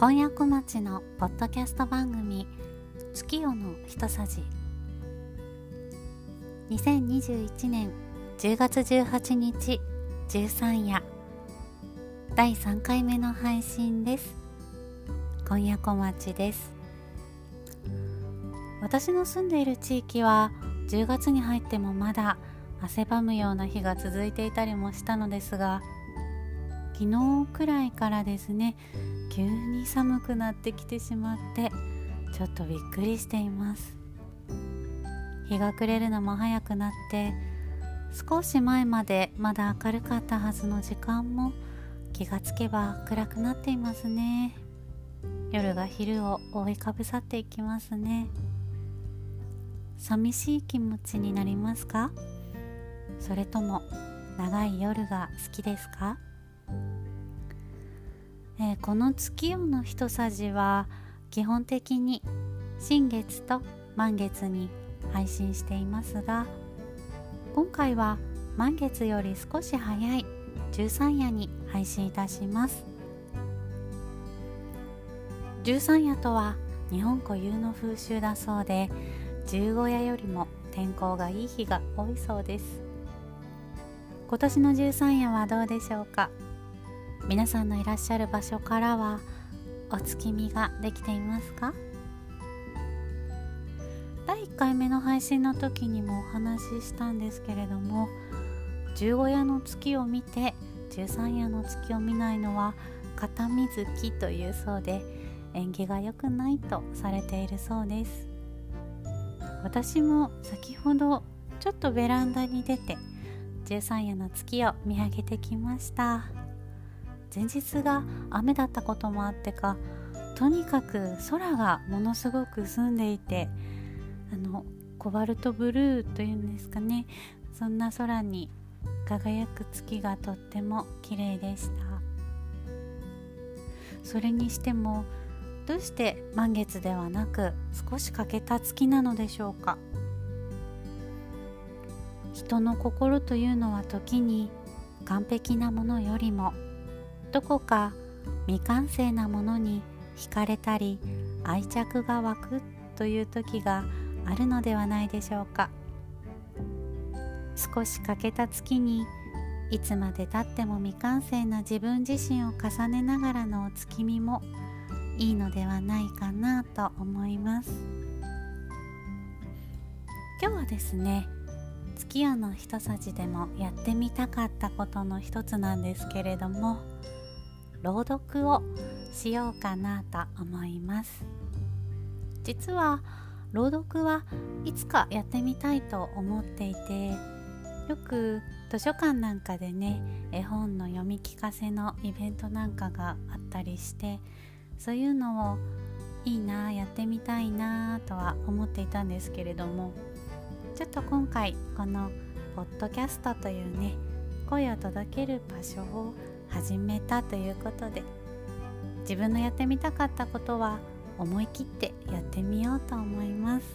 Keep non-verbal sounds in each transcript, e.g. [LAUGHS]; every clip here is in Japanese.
今夜小町のポッドキャスト番組月夜の一さじ。2021年10月18日13夜。第3回目の配信です。今夜小町です。私の住んでいる地域は10月に入ってもまだ汗ばむような日が続いていたりもしたのですが昨日くらいからですね急に寒くなってきてしまってちょっとびっくりしています。日が暮れるのも早くなって少し前までまだ明るかったはずの時間も気がつけば暗くなっていますね。夜が昼を覆いかぶさっていきますね。寂しい気持ちになりますか？それとも長い夜が好きですか？えー、この月夜の一さじは基本的に新月と満月に配信していますが今回は満月より少し早い13夜に配信いたします。13夜とは日本固有の風習だそうで15夜よりも天候がいい日が多いそうです。今年の13夜はどうでしょうか？皆さんのいらっしゃる場所からはお月見ができていますか？第1回目の配信の時にもお話ししたんですけれども15夜の月を見て13夜の月を見ないのは片水木というそうで縁起が良くないとされているそうです。私も先ほどちょっとベランダに出て13夜の月を見上げてきました。前日が雨だったこともあってかとにかく空がものすごく澄んでいてあのコバルトブルーというんですかね。そんな空に輝く月がとっても綺麗でした。それにしてもどうして満月ではなく少し欠けた月なのでしょうか。人の心というのは時に完璧なものよりもどこか未完成なものに惹かれたり愛着が湧くという時があるのではないでしょうか。少し欠けた月にいつまでたっても未完成な自分自身を重ねながらのお月見もいいのではないかなと思います。今日はですね月夜の一さじでもやってみたかったことの一つなんですけれども朗読をしようかなと思います。実は朗読はいつかやってみたいと思っていてよく図書館なんかでね絵本の読み聞かせのイベントなんかがあったりしてそういうのをいいなやってみたいなとは思っていたんですけれどもちょっと今回このポッドキャストというね声を届ける場所を始めたということで自分のやってみたかったことは思い切ってやってみようと思います。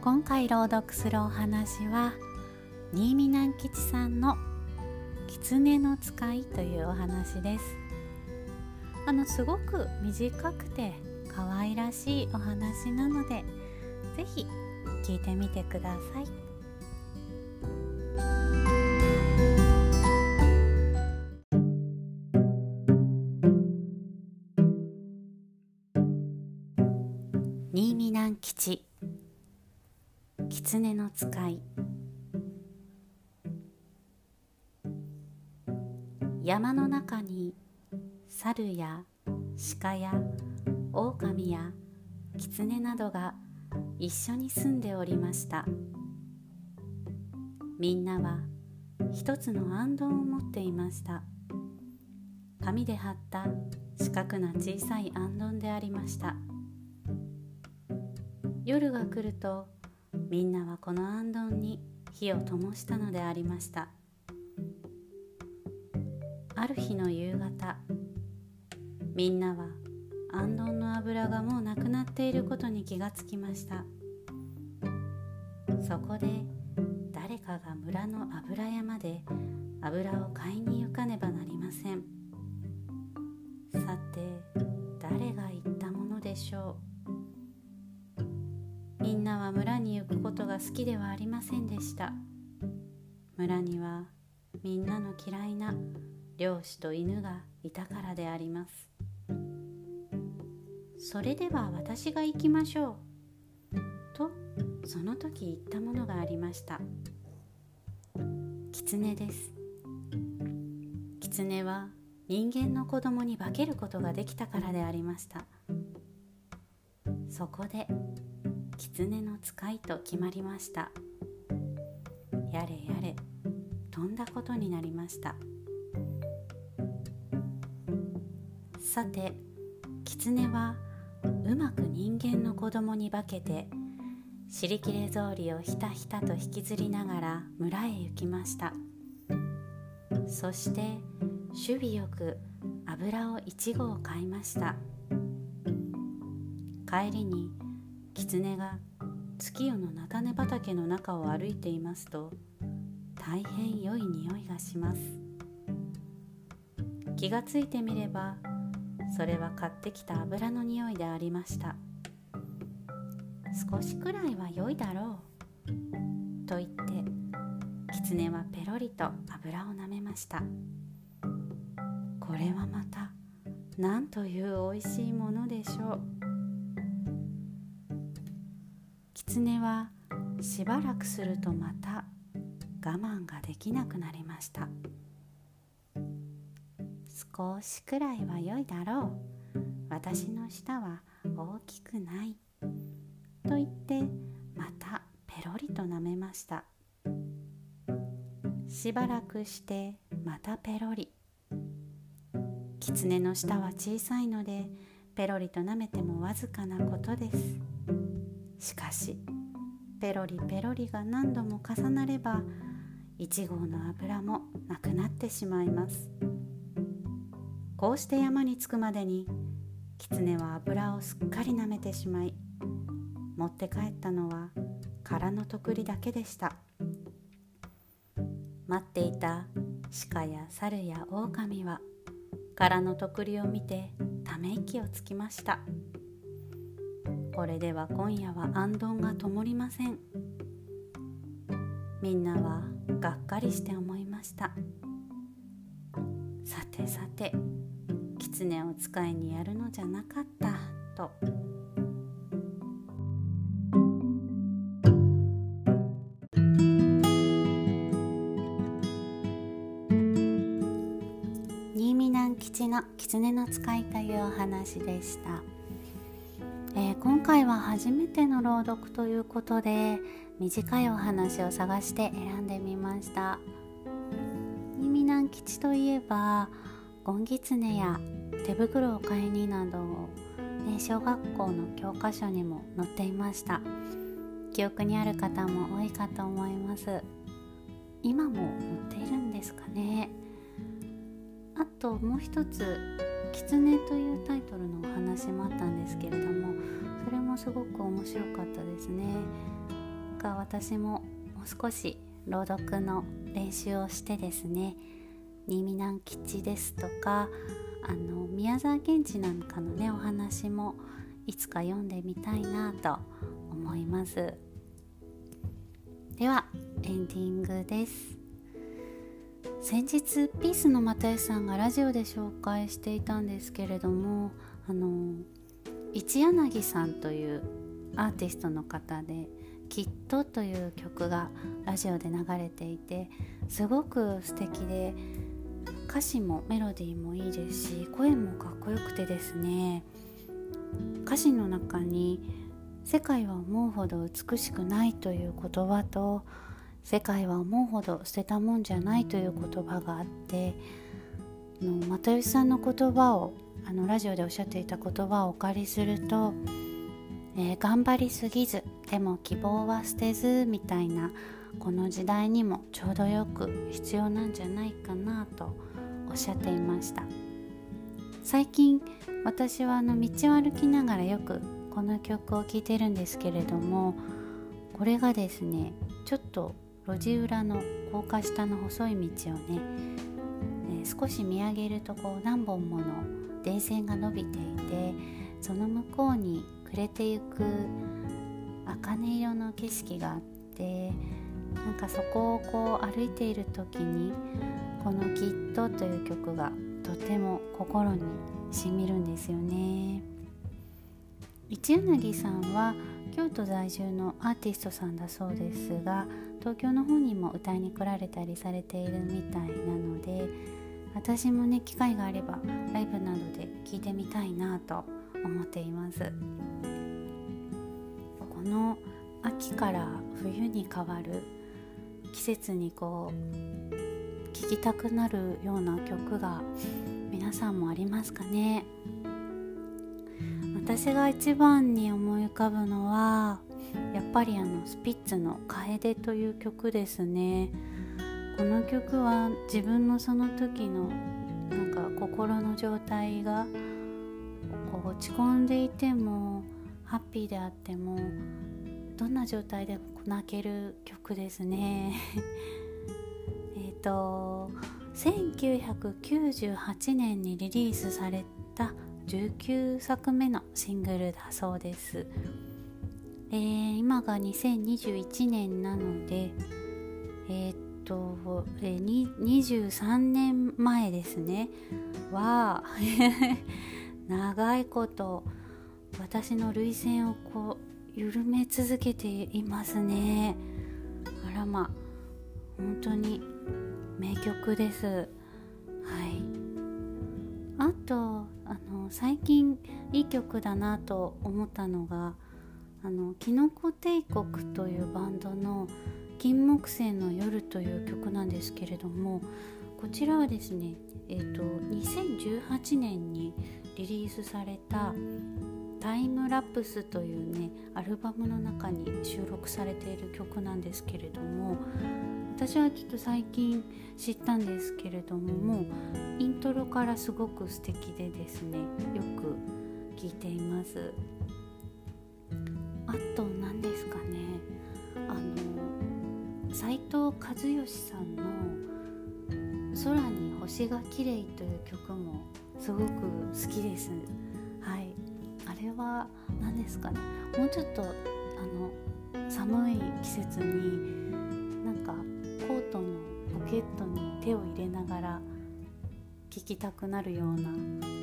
今回朗読するお話は新見南吉さんの「狐の使い」というお話です。あのすごく短くて可愛らしいお話なので是非聞いてみてください。の使い。山の中に猿や鹿や狼や狐などが一緒に住んでおりました。みんなは一つの行灯を持っていました。紙で貼った四角な小さい行灯でありました。夜が来るとみんなはこの行灯に火を灯したのでありました。ある日の夕方みんなは行灯の油がもうなくなっていることに気がつきました。そこで誰かが村の油山で油を買いに行かねばなりませんは村に行くことが好きではありませんでした。村にはみんなの嫌いな漁師と犬がいたからであります。それでは私が行きましょう。とその時言ったものがありました。狐です。狐は人間の子供に化けることができたからでありました。そこで狐の使いと決まりました。やれやれとんだことになりました。さて狐はうまく人間の子供に化けて尻切れ草履をひたひたと引きずりながら村へ行きました。そして守備よく油を1合買いました。帰りに狐が月夜の菜種畑の中を歩いていますと大変良い匂いがします。気がついてみればそれは買ってきた油の匂いでありました。少しくらいは良いだろう。と言って狐はペロリと油をなめました。これはまた何という美味しいものでしょう。狐はしばらくするとまた我慢ができなくなりました。少しくらいは良いだろう。私の舌は大きくない。と言ってまたペロリと舐めました。しばらくしてまたペロリ。狐の舌は小さいのでペロリと舐めてもわずかなことです。しかしペロリペロリが何度も重なれば1号の油もなくなってしまいます。こうして山に着くまでに狐は油をすっかり舐めてしまい持って帰ったのは空のとくりだけでした。待っていた鹿や猿や狼は空のとくりを見てため息をつきました。これでは今夜はあんどんがともりません。みんなはがっかりして思いました。さてさて狐を使いにやるのじゃなかったと。吉の狐の使いというお話でした、えー、今回は初めての朗読ということで短いお話を探して選んでみました。新見南吉といえばゴンギツネや手袋を買いになど、ね、小学校の教科書にも載っていました。記憶にある方も多いかと思います。今も載っているんですかね。あともう一つ「狐」というタイトルのお話もあったんですけれどもそれもすごく面白かったですね。が私ももう少し朗読の練習をしてですね新見南吉ですとかあの宮沢賢治なんかのねお話もいつか読んでみたいなと思います。ではエンディングです。先日ピースの又吉さんがラジオで紹介していたんですけれどもあの一柳さんというアーティストの方で「きっと」という曲がラジオで流れていてすごく素敵で歌詞もメロディーもいいですし声もかっこよくてですね歌詞の中に「世界は思うほど美しくない」という言葉と「世界は思うほど捨てたもんじゃないという言葉があっての又吉さんの言葉をあのラジオでおっしゃっていた言葉をお借りすると、えー、頑張りすぎずでも希望は捨てずみたいなこの時代にもちょうどよく必要なんじゃないかなとおっしゃっていました。最近私はあの道を歩きながらよくこの曲を聴いてるんですけれどもこれがですねちょっと路地裏の高架下の細い道をね、え、少し見上げるとこう何本もの電線が伸びていてその向こうに暮れてゆく茜色の景色がでなんかそこをこう歩いている時にこの「きっと」という曲がとても心にしみるんですよね。一柳さんは京都在住のアーティストさんだそうですが東京の方にも歌いに来られたりされているみたいなので私もね機会があればライブなどで聴いてみたいなと思っています。この秋から冬に変わる季節にこう聴きたくなるような曲が皆さんもありますかね？私が一番に思い浮かぶのはやっぱりあのスピッツの「楓」という曲ですね。この曲は自分のその時のなんか心の状態がこう落ち込んでいてもハッピーであってもどんな状態で泣ける曲ですね。[LAUGHS] えっと1998年にリリースされた19作目のシングルだそうです、えー、今が2021年なのでえー、っと、えー、23年前ですね。は [LAUGHS] 長いこと私の涙腺をこう緩め続けていますね。あらま。本当に名曲です。はい。あとあの最近いい曲だなと思ったのがあのキノコ帝国というバンドの金木犀の夜という曲なんですけれどもこちらはですねえっ、ー、と2018年にリリースされたタイムラプスというねアルバムの中に収録されている曲なんですけれども私はちょっと最近知ったんですけれどもイントロからすごく素敵でですねよく聴いています。あと何ですかね。あの斉藤和義さんの「空に星が綺麗という曲もすごく好きです。はい。あれは何ですかね。もうちょっとあの寒い季節になんかコートのポケットに手を入れながら聴きたくなるような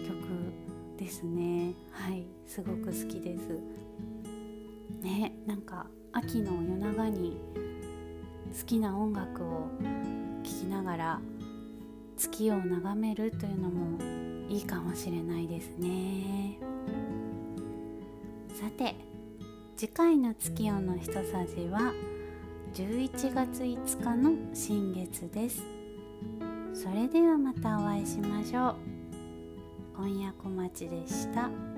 曲ですね。はい。すごく好きです。ねなんか秋の夜長に好きな音楽を聴きながら月を眺めるというのもいいかもしれないですね。さて次回の月夜の一さじは「11月5日の新月です。それではまたお会いしましょう。今夜小町でした。